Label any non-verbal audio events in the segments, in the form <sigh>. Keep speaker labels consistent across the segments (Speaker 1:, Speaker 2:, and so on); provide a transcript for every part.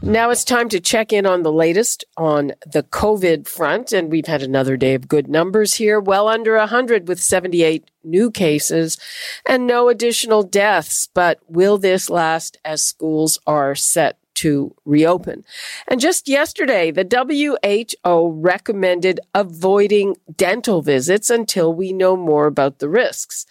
Speaker 1: Now it's time to check in on the latest on the COVID front. And we've had another day of good numbers here, well under 100 with 78 new cases and no additional deaths. But will this last as schools are set to reopen. And just yesterday, the WHO recommended avoiding dental visits until we know more about the risks.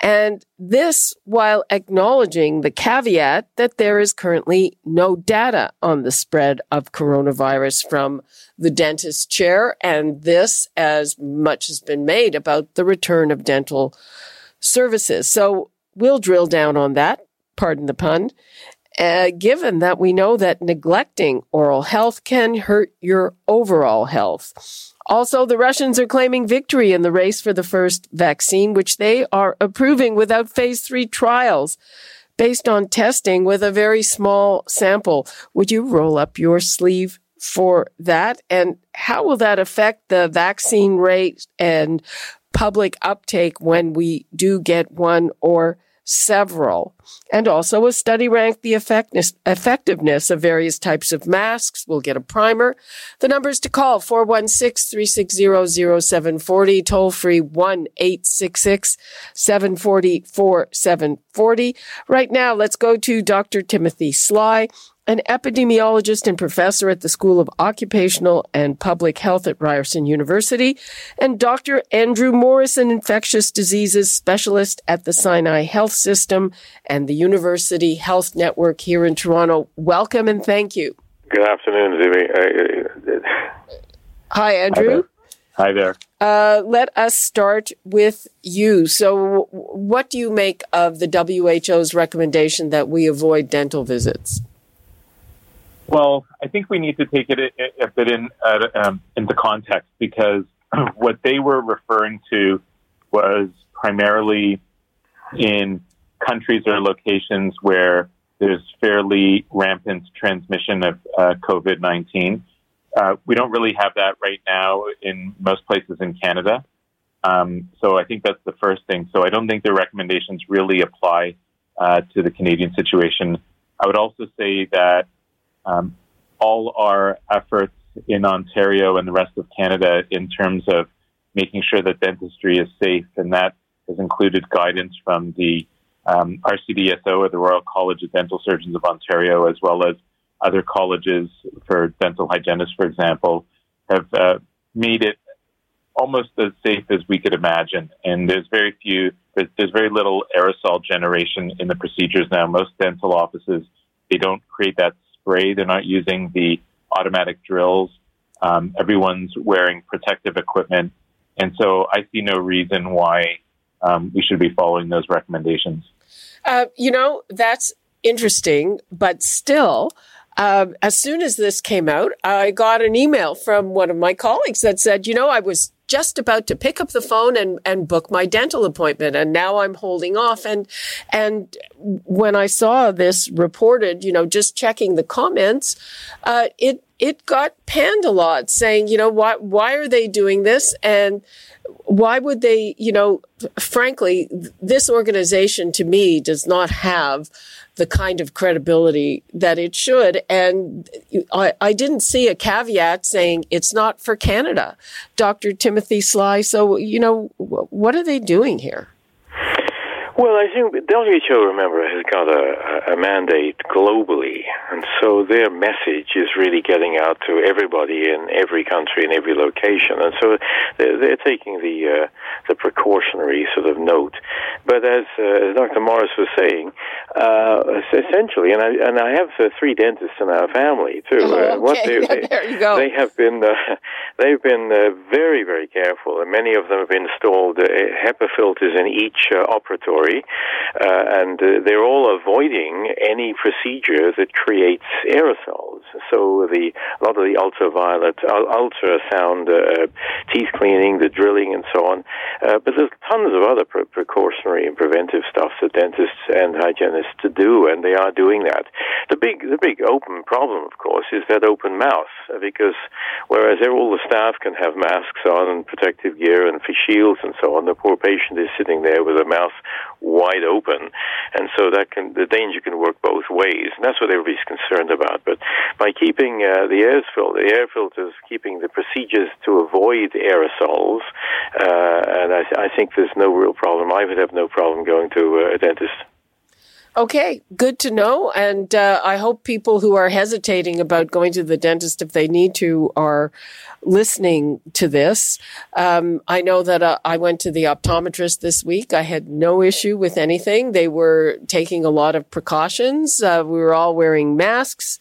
Speaker 1: And this while acknowledging the caveat that there is currently no data on the spread of coronavirus from the dentist chair. And this, as much has been made about the return of dental services. So we'll drill down on that pardon the pun, uh, given that we know that neglecting oral health can hurt your overall health. Also, the Russians are claiming victory in the race for the first vaccine, which they are approving without phase three trials based on testing with a very small sample. Would you roll up your sleeve for that? And how will that affect the vaccine rate and public uptake when we do get one or several. And also a study ranked the effectiveness of various types of masks. We'll get a primer. The numbers to call 416-360-0740, toll free 1-866-740-4740. Right now, let's go to Dr. Timothy Sly an epidemiologist and professor at the School of Occupational and Public Health at Ryerson University, and Dr. Andrew Morris, infectious diseases specialist at the Sinai Health System and the University Health Network here in Toronto. Welcome and thank you.
Speaker 2: Good afternoon, Libby.
Speaker 1: Hi, Andrew.
Speaker 2: Hi there.
Speaker 1: Uh, let us start with you. So, what do you make of the WHO's recommendation that we avoid dental visits?
Speaker 2: Well, I think we need to take it a, a bit in uh, um, into context because <clears throat> what they were referring to was primarily in countries or locations where there's fairly rampant transmission of uh, COVID 19. Uh, we don't really have that right now in most places in Canada. Um, so I think that's the first thing. So I don't think the recommendations really apply uh, to the Canadian situation. I would also say that um, all our efforts in Ontario and the rest of Canada in terms of making sure that dentistry is safe, and that has included guidance from the um, RCDSO or the Royal College of Dental Surgeons of Ontario, as well as other colleges for dental hygienists, for example, have uh, made it almost as safe as we could imagine. And there's very few, there's, there's very little aerosol generation in the procedures now. Most dental offices, they don't create that spray. They're not using the automatic drills. Um, everyone's wearing protective equipment. And so I see no reason why um, we should be following those recommendations.
Speaker 1: Uh, you know, that's interesting, but still, uh, as soon as this came out, I got an email from one of my colleagues that said, you know, I was just about to pick up the phone and, and book my dental appointment. And now I'm holding off. And, and when I saw this reported, you know, just checking the comments, uh, it, it got panned a lot saying, you know, why, why are they doing this? And why would they, you know, frankly, this organization to me does not have the kind of credibility that it should. And I, I, didn't see a caveat saying it's not for Canada, Dr. Timothy Sly. So, you know, what are they doing here?
Speaker 3: Well, I think the WHO, remember, has got a, a mandate globally, and so their message is really getting out to everybody in every country in every location, and so they're, they're taking the uh, the precautionary sort of note. But as, uh, as Dr. Morris was saying, uh, essentially, and I and I have uh, three dentists in our family too.
Speaker 1: Oh, okay. They, <laughs> there you go.
Speaker 3: They have been uh, they've been uh, very very careful, and many of them have installed HEPA filters in each operatory uh, and uh, they're all avoiding any procedure that creates aerosols. So the a lot of the ultraviolet, ultrasound, uh, teeth cleaning, the drilling, and so on. Uh, but there's tons of other pre- precautionary and preventive stuff that dentists and hygienists to do, and they are doing that. The big, the big open problem, of course, is that open mouth, because whereas all the staff can have masks on and protective gear and face shields and so on, the poor patient is sitting there with a mouth wide open, and so that can the danger can work both ways, and that's what everybody's concerned about. But by keeping uh, the air filter, the air filters, keeping the procedures to avoid aerosols, uh, and I, I, think there's no real problem. I would have no problem going to uh, a dentist.
Speaker 1: Okay, good to know. And uh, I hope people who are hesitating about going to the dentist if they need to are listening to this. Um, I know that uh, I went to the optometrist this week. I had no issue with anything. They were taking a lot of precautions. Uh, we were all wearing masks.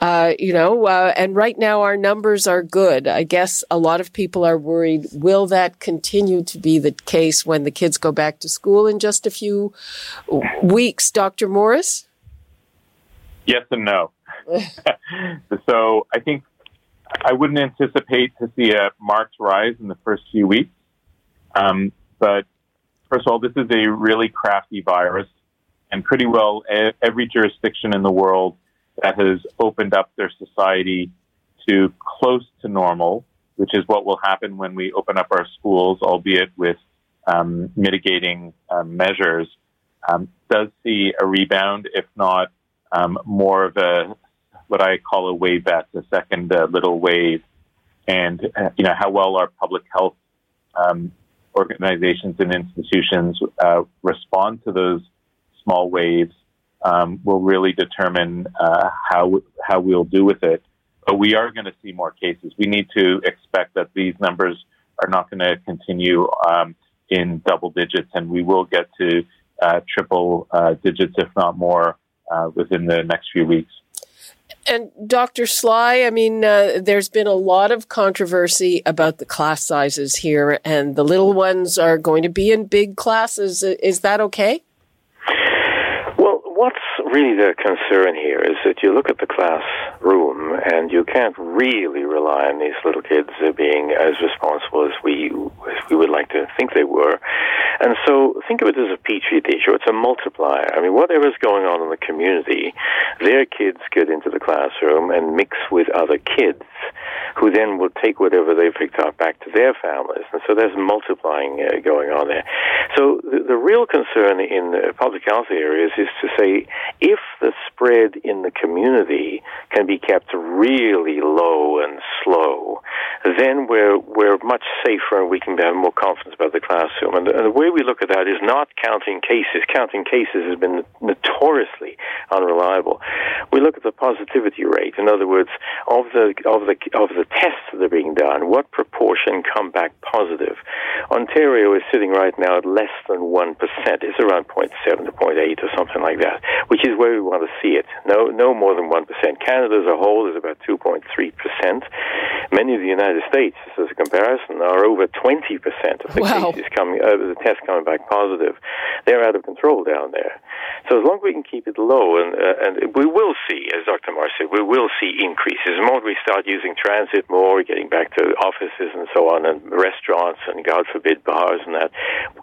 Speaker 1: Uh, you know, uh, and right now our numbers are good. I guess a lot of people are worried. Will that continue to be the case when the kids go back to school in just a few weeks, Dr. Morris?
Speaker 2: Yes and no. <laughs> so I think I wouldn't anticipate to see a marked rise in the first few weeks. Um, but first of all, this is a really crafty virus, and pretty well every jurisdiction in the world that has opened up their society to close to normal, which is what will happen when we open up our schools, albeit with um, mitigating um, measures, um, does see a rebound, if not um, more of a what I call a wavette, a second uh, little wave, and uh, you know how well our public health um, organizations and institutions uh, respond to those small waves um, will really determine uh, how how we'll do with it. But we are going to see more cases. We need to expect that these numbers are not going to continue um, in double digits, and we will get to uh, triple uh, digits, if not more, uh, within the next few weeks.
Speaker 1: And Dr. Sly, I mean, uh, there's been a lot of controversy about the class sizes here, and the little ones are going to be in big classes. Is that okay?
Speaker 3: Really the concern here is that you look at the classroom and you can't really rely on these little kids being as responsible as we as we would like to think they were. And so think of it as a petri dish, or it's a multiplier. I mean, whatever's going on in the community, their kids get into the classroom and mix with other kids who then will take whatever they picked up back to their families. And so there's multiplying uh, going on there. So the, the real concern in uh, public health areas is to say if the spread in the community can be kept really low and slow, then we're, we're much safer and we can have more confidence about the classroom. And the, and the way we look at that is not counting cases. Counting cases has been notoriously unreliable. We look at the positivity rate. In other words, of the, of the, of the tests that are being done, what proportion come back positive? Ontario is sitting right now at less than 1%. It's around 0.7 to 0.8 or something like that, which is where we want to see it. No, no more than 1%. Canada as a whole is about 2.3%. Many of the United States, as a comparison, are over 20% of the wow. cases coming, uh, the tests coming back positive. They're out of control down there. So as long as we can keep it low, and, uh, and we will see, as Dr. Morris said, we will see increases. The moment we start using transit more, getting back to offices and so on, and restaurants and God forbid bars and that,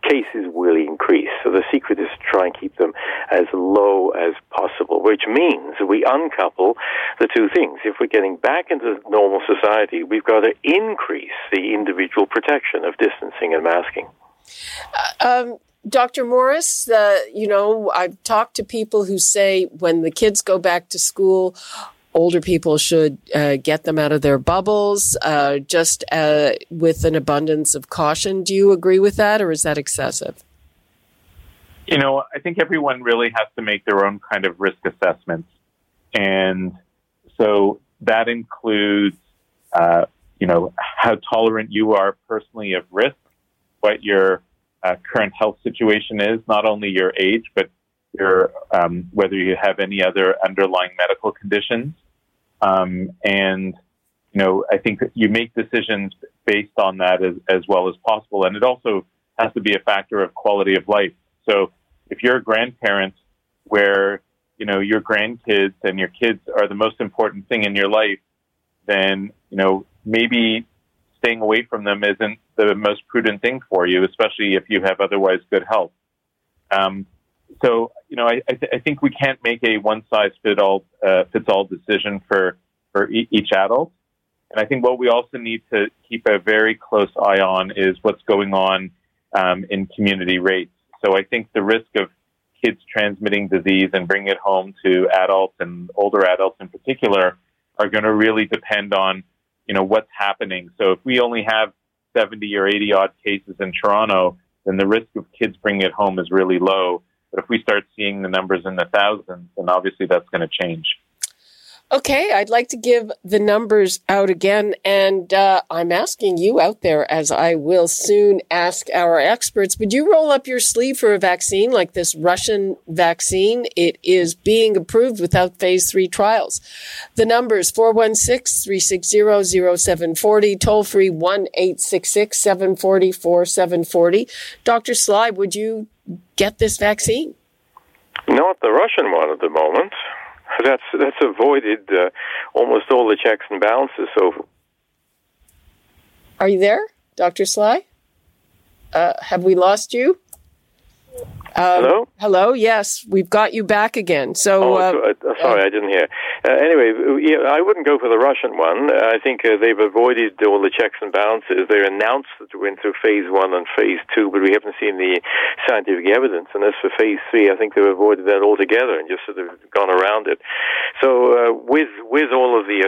Speaker 3: cases will increase. So the secret is to try and keep them as low as possible, which means we uncouple the two things. If we're getting back into normal society, we've got to increase the individual protection of distancing and masking.
Speaker 1: Uh, um, Dr. Morris, uh, you know, I've talked to people who say when the kids go back to school, older people should uh, get them out of their bubbles, uh, just uh, with an abundance of caution. Do you agree with that, or is that excessive?
Speaker 2: You know, I think everyone really has to make their own kind of risk assessments. And so that includes, uh, you know, how tolerant you are personally of risk, what your uh, current health situation is, not only your age, but your um, whether you have any other underlying medical conditions. Um, and you know, I think you make decisions based on that as, as well as possible. And it also has to be a factor of quality of life. So if you're a grandparent where you know your grandkids and your kids are the most important thing in your life, then you know maybe staying away from them isn't the most prudent thing for you, especially if you have otherwise good health. Um, so, you know, I, I, th- I, think we can't make a one size fit all uh, fits all decision for for e- each adult. And I think what we also need to keep a very close eye on is what's going on um, in community rates. So I think the risk of kids transmitting disease and bringing it home to adults and older adults in particular are going to really depend on, you know, what's happening. So if we only have 70 or 80 odd cases in Toronto, then the risk of kids bringing it home is really low. But if we start seeing the numbers in the thousands, then obviously that's going to change.
Speaker 1: Okay, I'd like to give the numbers out again, and uh, I'm asking you out there, as I will soon ask our experts, would you roll up your sleeve for a vaccine like this Russian vaccine? It is being approved without phase three trials. The numbers 416 360 0740, toll free 1 866 740 4740. Dr. Sly, would you get this vaccine?
Speaker 3: Not the Russian one at the moment that's that's avoided uh, almost all the checks and balances. So,
Speaker 1: are you there, Doctor Sly? Uh, have we lost you?
Speaker 3: Um, hello?
Speaker 1: Hello, yes, we've got you back again. So,
Speaker 3: oh, uh, uh, sorry, I didn't hear. Uh, anyway, yeah, I wouldn't go for the Russian one. I think uh, they've avoided all the checks and balances. They announced that we went through phase one and phase two, but we haven't seen the scientific evidence. And as for phase three, I think they've avoided that altogether and just sort of gone around it. So, uh, with with all of the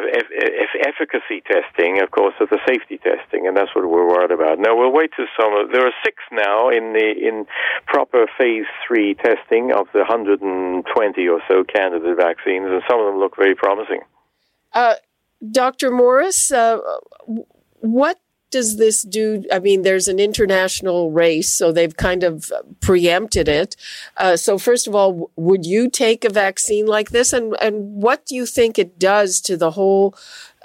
Speaker 3: efficacy testing, of course, there's the safety testing, and that's what we're worried about. Now we'll wait to some. There are six now in the in proper phase phase three testing of the 120 or so candidate vaccines, and some of them look very promising.
Speaker 1: Uh, Dr. Morris, uh, what does this do? I mean, there's an international race, so they've kind of preempted it. Uh, so, first of all, would you take a vaccine like this, and and what do you think it does to the whole?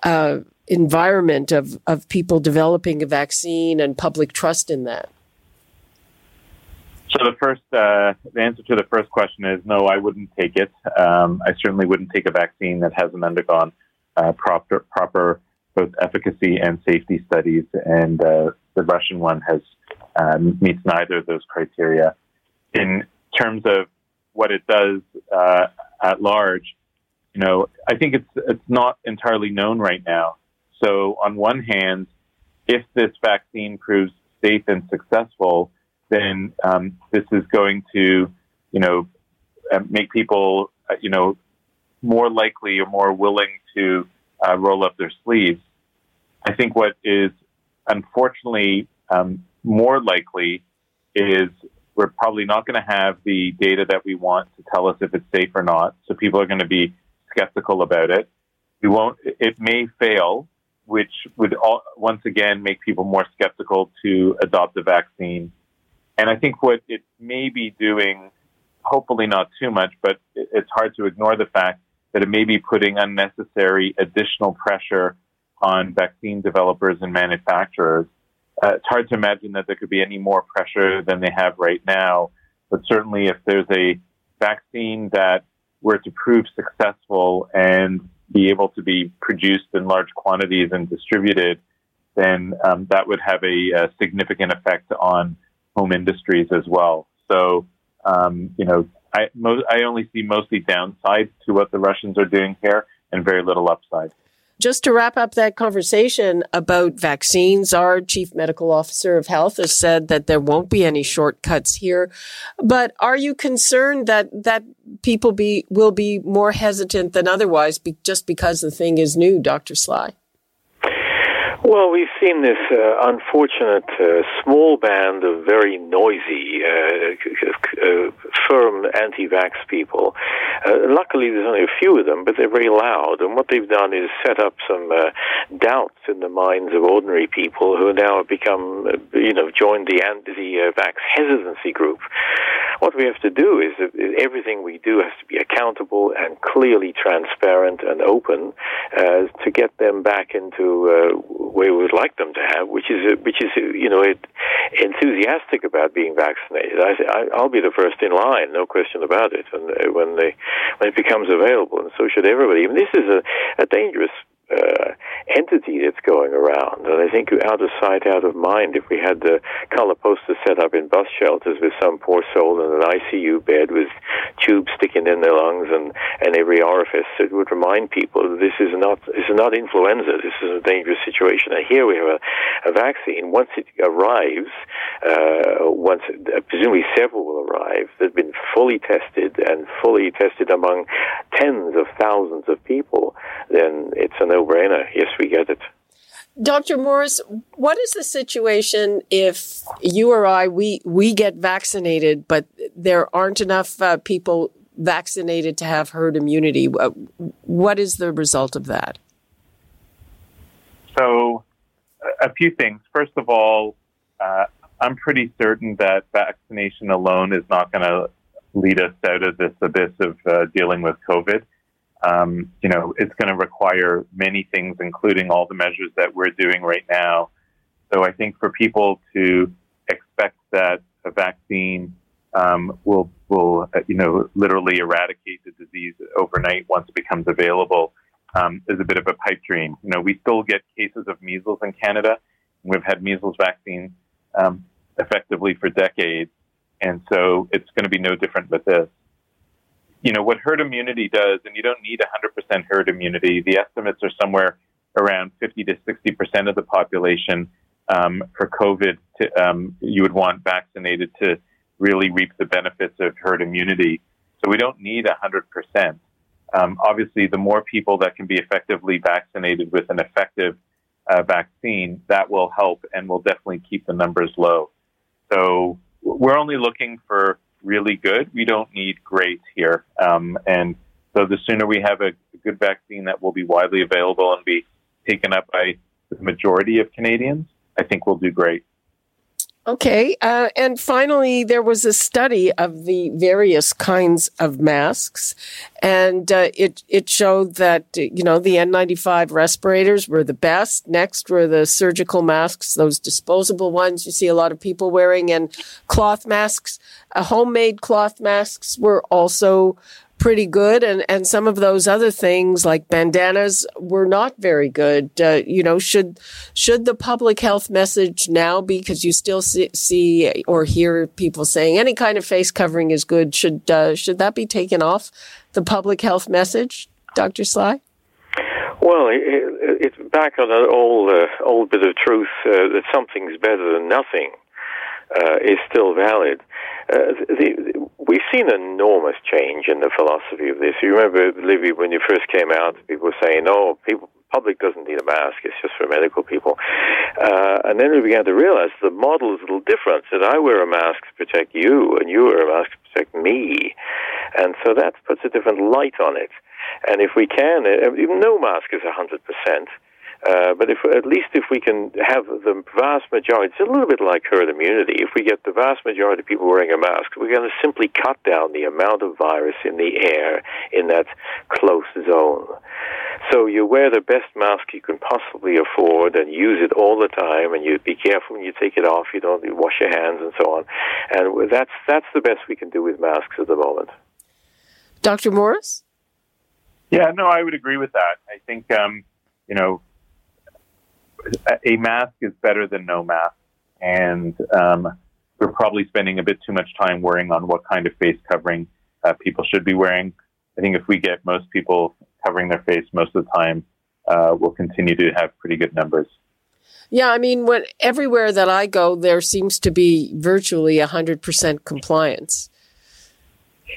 Speaker 1: Uh, environment of, of people developing a vaccine and public trust in that?
Speaker 2: So the first, uh, the answer to the first question is no. I wouldn't take it. Um, I certainly wouldn't take a vaccine that hasn't undergone uh, proper, proper both efficacy and safety studies, and uh, the Russian one has um, meets neither of those criteria. In terms of what it does uh, at large, you know, I think it's it's not entirely known right now. So on one hand, if this vaccine proves safe and successful, then um, this is going to, you know, uh, make people, uh, you know, more likely or more willing to uh, roll up their sleeves. I think what is unfortunately um, more likely is we're probably not going to have the data that we want to tell us if it's safe or not. So people are going to be skeptical about it. We won't. It may fail, which would all, once again make people more skeptical to adopt the vaccine. And I think what it may be doing, hopefully not too much, but it's hard to ignore the fact that it may be putting unnecessary additional pressure on vaccine developers and manufacturers. Uh, it's hard to imagine that there could be any more pressure than they have right now. But certainly, if there's a vaccine that were to prove successful and be able to be produced in large quantities and distributed, then um, that would have a, a significant effect on home industries as well. So, um, you know, I, mo- I only see mostly downsides to what the Russians are doing here and very little upside.
Speaker 1: Just to wrap up that conversation about vaccines, our chief medical officer of health has said that there won't be any shortcuts here. But are you concerned that that people be will be more hesitant than otherwise be, just because the thing is new, Dr. Sly?
Speaker 3: Well, we've seen this uh, unfortunate uh, small band of very noisy, uh, uh firm anti-vax people. Uh, luckily, there's only a few of them, but they're very loud. And what they've done is set up some uh, doubts in the minds of ordinary people who now have become, you know, joined the anti-vax hesitancy group. What we have to do is that everything we do has to be accountable and clearly transparent and open uh, to get them back into uh, where we would like them to have, which is which is you know it, enthusiastic about being vaccinated. I, will be the first in line, no question about it. And uh, when they when it becomes available, and so should everybody. Mean, this is a, a dangerous uh, entity that's going around. And I think out of sight, out of mind, if we had the color posters set up in bus shelters with some poor soul in an ICU bed with tubes sticking in their lungs and, and every orifice, it would remind people that this is not this is not influenza. This is a dangerous situation. And here we have a, a vaccine. Once it arrives, uh, once uh, presumably several will arrive, that have been fully tested and fully tested among tens of thousands of people, then it's an no-brainer. Yes, we get it.
Speaker 1: Dr. Morris, what is the situation if you or I we we get vaccinated, but there aren't enough uh, people vaccinated to have herd immunity? What is the result of that?
Speaker 2: So, a few things. First of all, uh, I'm pretty certain that vaccination alone is not going to lead us out of this abyss of uh, dealing with COVID um, you know, it's going to require many things, including all the measures that we're doing right now. So I think for people to expect that a vaccine um, will will uh, you know literally eradicate the disease overnight once it becomes available um, is a bit of a pipe dream. You know, we still get cases of measles in Canada. We've had measles vaccine um, effectively for decades, and so it's going to be no different with this you know, what herd immunity does, and you don't need 100% herd immunity, the estimates are somewhere around 50 to 60% of the population um, for COVID to, um, you would want vaccinated to really reap the benefits of herd immunity. So we don't need 100%. Um, obviously, the more people that can be effectively vaccinated with an effective uh, vaccine, that will help and will definitely keep the numbers low. So we're only looking for really good. We don't need great here. Um, and so the sooner we have a, a, good vaccine that will be widely available and be taken up by the majority of Canadians, I think we'll do great.
Speaker 1: Okay. Uh, and finally, there was a study of the various kinds of masks, and uh, it it showed that you know the N95 respirators were the best. Next were the surgical masks, those disposable ones you see a lot of people wearing, and cloth masks. Uh, homemade cloth masks were also pretty good. And and some of those other things like bandanas were not very good. Uh, you know should should the public health message now be because you still see, see, or hear people saying any kind of face covering is good should uh, should that be taken off the public health message dr sly?
Speaker 3: Well, it, it's back on an old, uh, old bit of truth uh, that something's better than nothing uh, is still valid. Uh, the, we've seen enormous change in the philosophy of this. You remember, Libby, when you first came out, people were saying, "Oh, people." Public doesn't need a mask; it's just for medical people. Uh, and then we began to realize the model is a little different. That I wear a mask to protect you, and you wear a mask to protect me, and so that puts a different light on it. And if we can, uh, no mask is hundred percent. Uh, but if at least if we can have the vast majority, it's a little bit like herd immunity. If we get the vast majority of people wearing a mask, we're going to simply cut down the amount of virus in the air in that close zone. So you wear the best mask you can possibly afford and use it all the time, and you be careful when you take it off. You don't you wash your hands and so on. And that's that's the best we can do with masks at the moment.
Speaker 1: Dr. Morris.
Speaker 2: Yeah, no, I would agree with that. I think um, you know a mask is better than no mask, and um, we're probably spending a bit too much time worrying on what kind of face covering uh, people should be wearing. I think if we get most people covering their face most of the time, uh, we'll continue to have pretty good numbers.
Speaker 1: Yeah, I mean, when everywhere that I go, there seems to be virtually hundred percent compliance.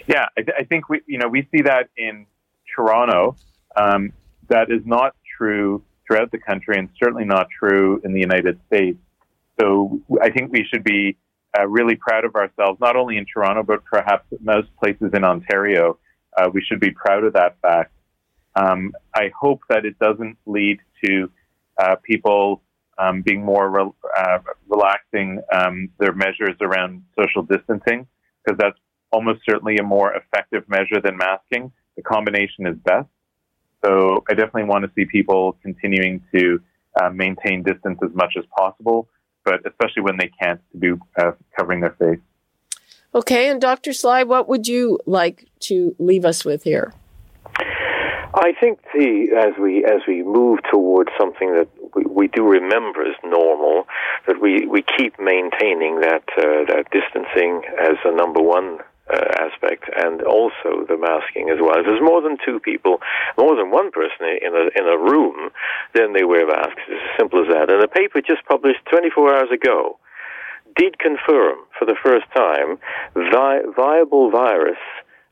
Speaker 2: Yeah, I, th- I, think we, you know, we see that in Toronto. Um, that is not true throughout the country and certainly not true in the United States. So I think we should be uh, really proud of ourselves, not only in Toronto, but perhaps most places in Ontario. Uh, we should be proud of that fact. Um, I hope that it doesn't lead to uh, people um, being more re- uh, relaxing um, their measures around social distancing, because that's almost certainly a more effective measure than masking. The combination is best. So I definitely want to see people continuing to uh, maintain distance as much as possible, but especially when they can't, to do uh, covering their face.
Speaker 1: Okay, and Dr. Sly, what would you like to leave us with here?
Speaker 3: I think the as we as we move towards something that we, we do remember as normal, that we, we keep maintaining that uh, that distancing as a number one uh, aspect, and also the masking as well. If there's more than two people, more than one person in a in a room, then they wear masks. It's as simple as that. And a paper just published 24 hours ago did confirm for the first time vi- viable virus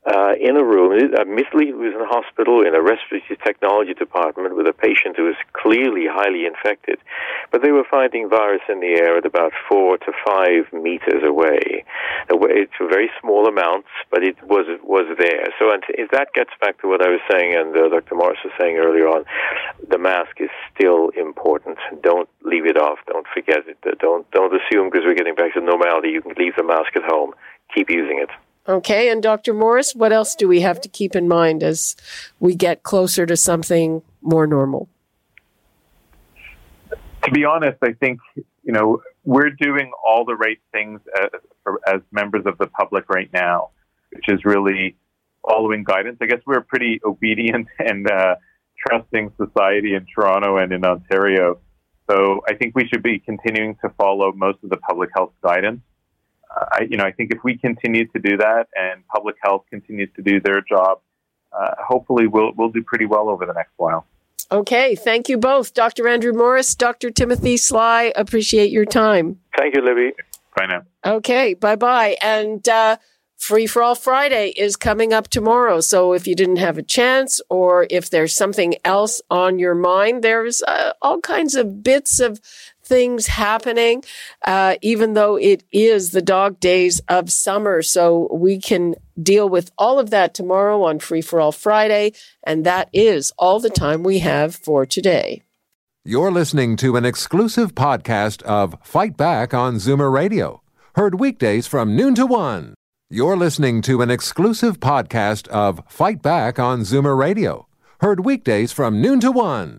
Speaker 3: uh, in a room. Admittedly, he was in a hospital in a respiratory technology department with a patient who was clearly highly infected, but they were finding virus in the air at about four to five meters away. It's a very small amounts, but it was was there. So, if that gets back to what I was saying, and uh, Dr. Morris was saying earlier on, the mask is still important. Don't leave it off. Don't forget it. Don't don't assume because we're getting back to normality you can leave the mask at home. Keep using it.
Speaker 1: Okay, and Dr. Morris, what else do we have to keep in mind as we get closer to something more normal?
Speaker 2: To be honest, I think you know we're doing all the right things as, as members of the public right now, which is really following guidance. I guess we're a pretty obedient <laughs> and uh, trusting society in Toronto and in Ontario. So I think we should be continuing to follow most of the public health guidance. I, you know, I think if we continue to do that and public health continues to do their job, uh, hopefully we'll we'll do pretty well over the next while.
Speaker 1: Okay, thank you both, Dr. Andrew Morris, Dr. Timothy Sly. Appreciate your time.
Speaker 3: Thank you, Libby.
Speaker 2: Bye now.
Speaker 1: Okay, bye bye. And uh, Free for All Friday is coming up tomorrow. So if you didn't have a chance or if there's something else on your mind, there's uh, all kinds of bits of things happening, uh, even though it is the dog days of summer. So we can deal with all of that tomorrow on Free for All Friday. And that is all the time we have for today.
Speaker 4: You're listening to an exclusive podcast of Fight Back on Zoomer Radio, heard weekdays from noon to one. You're listening to an exclusive podcast of Fight Back on Zoomer Radio, heard weekdays from noon to one.